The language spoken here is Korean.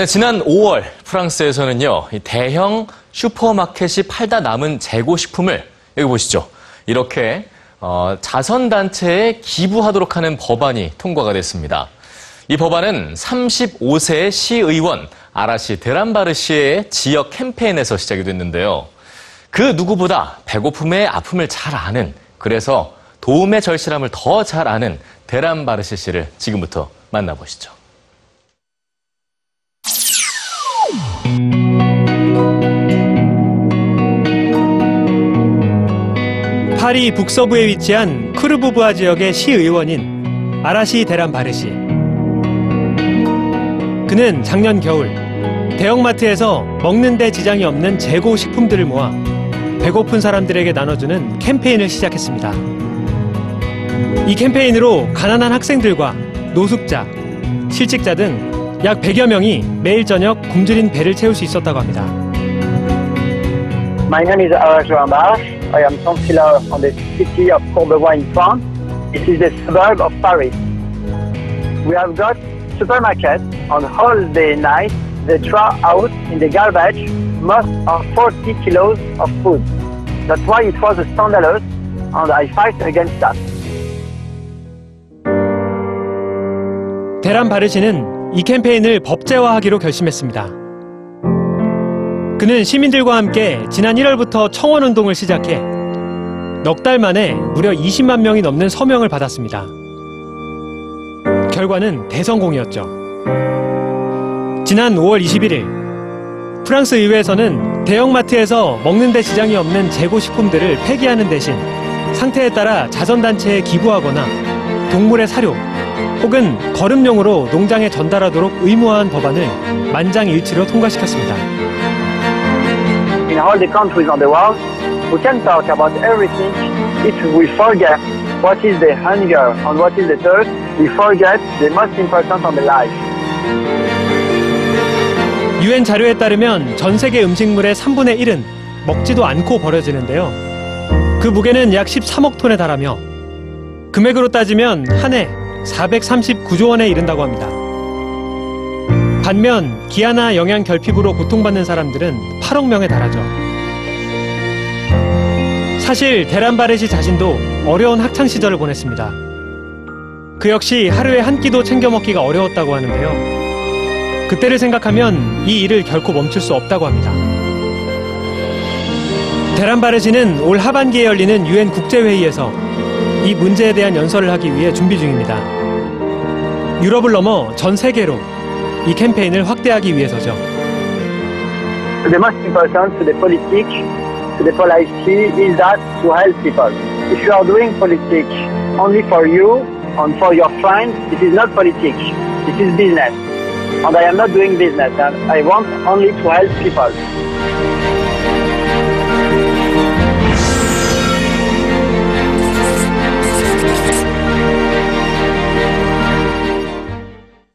네, 지난 5월 프랑스에서는요, 이 대형 슈퍼마켓이 팔다 남은 재고식품을 여기 보시죠. 이렇게 어, 자선단체에 기부하도록 하는 법안이 통과가 됐습니다. 이 법안은 35세 시의원 아라시 데란바르 시의 지역 캠페인에서 시작이 됐는데요. 그 누구보다 배고픔의 아픔을 잘 아는 그래서 도움의 절실함을 더 잘 아는 데란바르시 씨를 지금부터 만나보시죠. 파리 북서부에 위치한 크루부부아 지역의 시의원인 아라시 데란 바르시. 그는 작년 겨울 대형마트에서 먹는 데 지장이 없는 재고 식품들을 모아 배고픈 사람들에게 나눠주는 캠페인을 시작했습니다. 이 캠페인으로 가난한 학생들과 노숙자, 실직자 등 약 100여 명이 매일 저녁 굶주린 배를 채울 수 있었다고 합니다. My name is Arash Rambash. I am councillor on the city of Courbevoie in France. This is the suburb of Paris. We have got supermarkets on all day night. They throw out in the garbage most of 40 kilos of food. That's why it was a scandalous and I fight against that. 데란 바르시는 이 캠페인을 법제화하기로 결심했습니다. 그는 시민들과 함께 지난 1월부터 청원 운동을 시작해 넉 달 만에 무려 20만 명이 넘는 서명을 받았습니다. 결과는 대성공이었죠. 지난 5월 21일 프랑스 의회에서는 대형마트에서 먹는 데 지장이 없는 재고 식품들을 폐기하는 대신 상태에 따라 자선단체에 기부하거나 동물의 사료 혹은 거름용으로 농장에 전달하도록 의무화한 법안을 만장일치로 통과시켰습니다. In all the countries on the world, we can talk about everything if we forget what is the hunger and what is the thirst. We forget the most important on the life. 유엔 자료에 따르면 전 세계 음식물의 3분의 1은 먹지도 않고 버려지는데요. 그 무게는 약 13억 톤에 달하며 금액으로 따지면 한 해 439조 원에 이른다고 합니다. 반면 기아나 영양 결핍으로 고통받는 사람들은 8억 명에 달하죠. 사실 데란 바레시 자신도 어려운 학창 시절을 보냈습니다. 그 역시 하루에 한 끼도 챙겨 먹기가 어려웠다고 하는데요. 그때를 생각하면 이 일을 결코 멈출 수 없다고 합니다. 데란바르지는 올 하반기에 열리는 유엔 국제회의에서 이 문제에 대한 연설을 하기 위해 준비 중입니다. 유럽을 넘어 전 세계로 이 캠페인을 확대하기 위해서죠. The most important to the politics, to the policy, is that to help people. If you are doing politics only for you and for your friends, this is not politics. This is business. And I am not doing business. And I want only to help people.